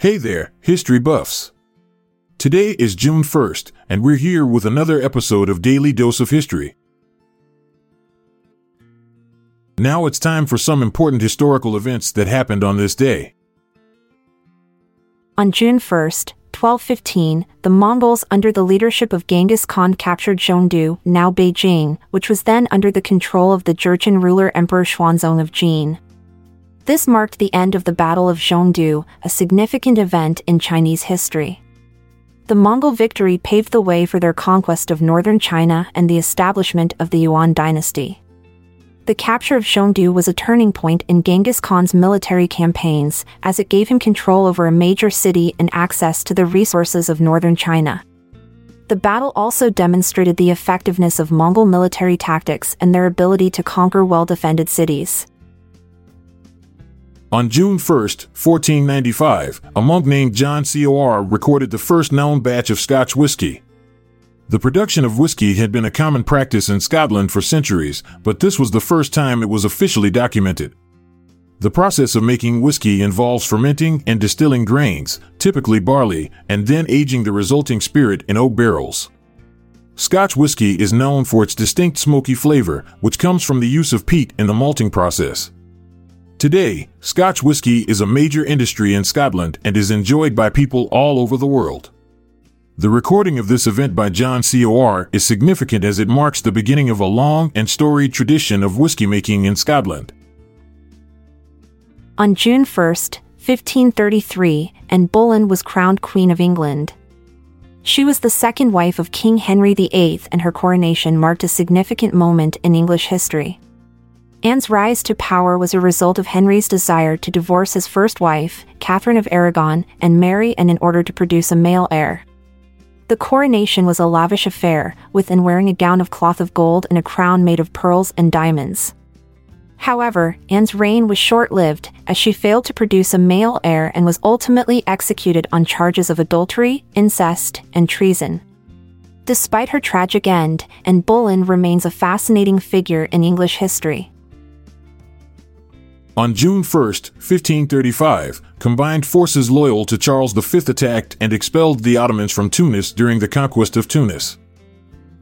Hey there, history buffs. Today is June 1st, and we're here with another episode of Daily Dose of History. Now it's time for some important historical events that happened on this day. On June 1st, 1215, the Mongols under the leadership of Genghis Khan captured Zhongdu, now Beijing, which was then under the control of the Jurchen ruler Emperor Xuanzong of Jin. This marked the end of the Battle of Zhongdu, a significant event in Chinese history. The Mongol victory paved the way for their conquest of northern China and the establishment of the Yuan dynasty. The capture of Zhongdu was a turning point in Genghis Khan's military campaigns, as it gave him control over a major city and access to the resources of northern China. The battle also demonstrated the effectiveness of Mongol military tactics and their ability to conquer well defended cities. On June 1, 1495, a monk named John Cor recorded the first known batch of Scotch whiskey. The production of whiskey had been a common practice in Scotland for centuries, but this was the first time it was officially documented. The process of making whiskey involves fermenting and distilling grains, typically barley, and then aging the resulting spirit in oak barrels. Scotch whiskey is known for its distinct smoky flavor, which comes from the use of peat in the malting process. Today, Scotch whisky is a major industry in Scotland and is enjoyed by people all over the world. The recording of this event by John Cor is significant as it marks the beginning of a long and storied tradition of whisky making in Scotland. On June 1, 1533, Anne Boleyn was crowned Queen of England. She was the second wife of King Henry VIII, and her coronation marked a significant moment in English history. Anne's rise to power was a result of Henry's desire to divorce his first wife, Catherine of Aragon, and marry Anne in order to produce a male heir. The coronation was a lavish affair, with Anne wearing a gown of cloth of gold and a crown made of pearls and diamonds. However, Anne's reign was short lived, as she failed to produce a male heir and was ultimately executed on charges of adultery, incest, and treason. Despite her tragic end, Anne Boleyn remains a fascinating figure in English history. On June 1, 1535, combined forces loyal to Charles V attacked and expelled the Ottomans from Tunis during the conquest of Tunis.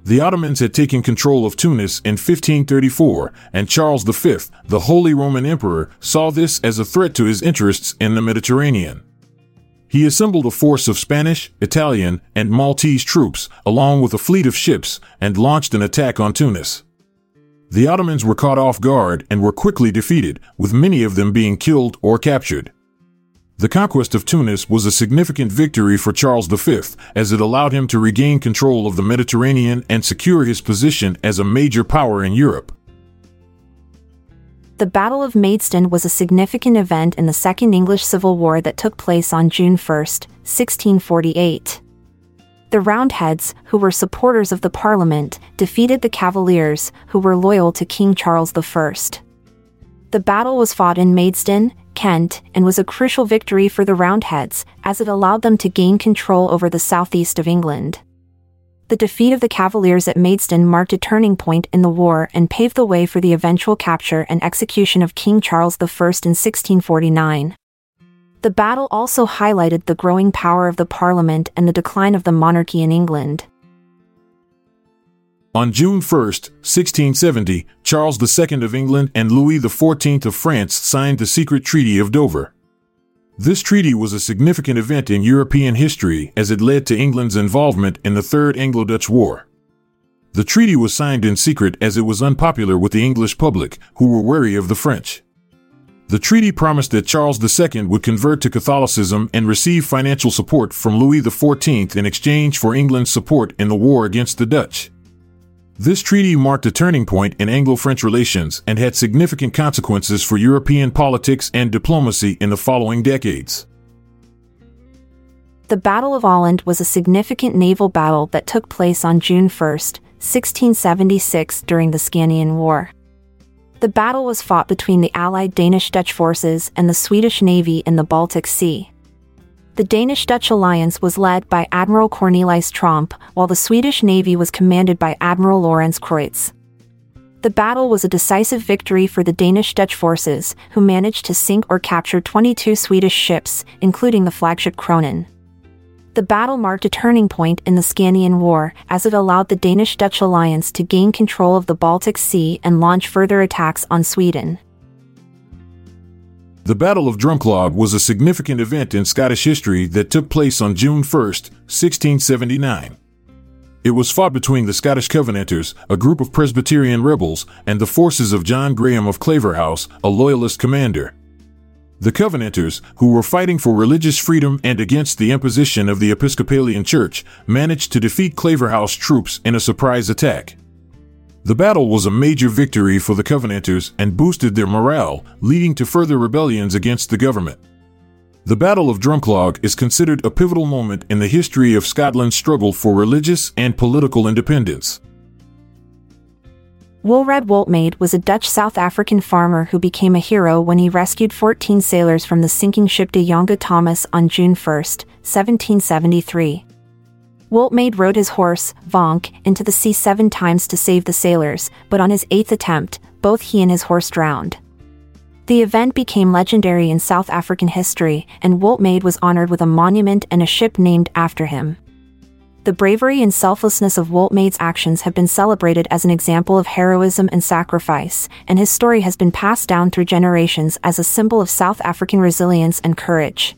The Ottomans had taken control of Tunis in 1534, and Charles V, the Holy Roman Emperor, saw this as a threat to his interests in the Mediterranean. He assembled a force of Spanish, Italian, and Maltese troops, along with a fleet of ships, and launched an attack on Tunis. The Ottomans were caught off guard and were quickly defeated, with many of them being killed or captured. The conquest of Tunis was a significant victory for Charles V, as it allowed him to regain control of the Mediterranean and secure his position as a major power in Europe. The Battle of Maidstone was a significant event in the Second English Civil War that took place on June 1, 1648 the Roundheads, who were supporters of the Parliament, defeated the Cavaliers, who were loyal to King Charles I. The battle was fought in Maidstone, Kent, and was a crucial victory for the Roundheads, as it allowed them to gain control over the southeast of England. The defeat of the Cavaliers at Maidstone marked a turning point in the war and paved the way for the eventual capture and execution of King Charles I in 1649. The battle also highlighted the growing power of the Parliament and the decline of the monarchy in England. On June 1, 1670, Charles II of England and Louis XIV of France signed the secret Treaty of Dover. This treaty was a significant event in European history as it led to England's involvement in the Third Anglo Dutch War. The treaty was signed in secret as it was unpopular with the English public, who were wary of the French. The treaty promised that Charles II would convert to Catholicism and receive financial support from Louis XIV in exchange for England's support in the war against the Dutch. This treaty marked a turning point in Anglo-French relations and had significant consequences for European politics and diplomacy in the following decades. The Battle of Öland was a significant naval battle that took place on June 1, 1676 during the Scanian War. The battle was fought between the allied Danish-Dutch forces and the Swedish Navy in the Baltic Sea. The Danish-Dutch alliance was led by Admiral Cornelis Tromp, while the Swedish Navy was commanded by Admiral Lorentz Kreutz. The battle was a decisive victory for the Danish-Dutch forces, who managed to sink or capture 22 Swedish ships, including the flagship Kronen. The battle marked a turning point in the Scanian War, as it allowed the Danish-Dutch alliance to gain control of the Baltic Sea and launch further attacks on Sweden. The Battle of Drumclog was a significant event in Scottish history that took place on June 1, 1679. It was fought between the Scottish Covenanters, a group of Presbyterian rebels, and the forces of John Graham of Claverhouse, a loyalist commander. The Covenanters, who were fighting for religious freedom and against the imposition of the Episcopalian Church, managed to defeat Claverhouse troops in a surprise attack. The battle was a major victory for the Covenanters and boosted their morale, leading to further rebellions against the government. The Battle of Drumclog is considered a pivotal moment in the history of Scotland's struggle for religious and political independence. Wolraad Woltemade was a Dutch South African farmer who became a hero when he rescued 14 sailors from the sinking ship De Jonge Thomas on June 1, 1773. Woltemade rode his horse, Vonk, into the sea seven times to save the sailors, but on his eighth attempt, both he and his horse drowned. The event became legendary in South African history, and Woltemade was honored with a monument and a ship named after him. The bravery and selflessness of Woltemade's actions have been celebrated as an example of heroism and sacrifice, and his story has been passed down through generations as a symbol of South African resilience and courage.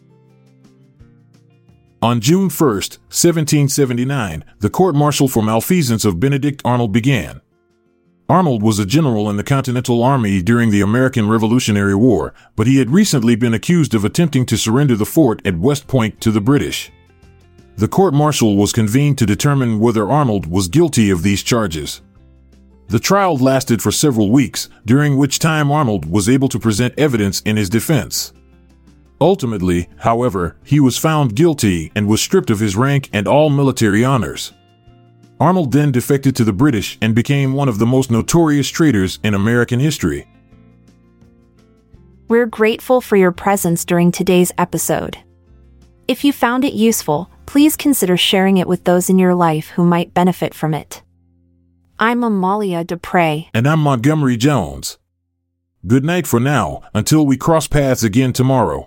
On June 1, 1779, the court martial for malfeasance of Benedict Arnold began. Arnold was a general in the Continental Army during the American Revolutionary War, but he had recently been accused of attempting to surrender the fort at West Point to the British. The court martial was convened to determine whether Arnold was guilty of these charges. The trial lasted for several weeks, during which time Arnold was able to present evidence in his defense. Ultimately, however, he was found guilty and was stripped of his rank and all military honors. Arnold then defected to the British and became one of the most notorious traitors in American history. We're grateful for your presence during today's episode. If you found it useful, please consider sharing it with those in your life who might benefit from it. I'm Amalia Dupre. And I'm Montgomery Jones. Good night for now, until we cross paths again tomorrow.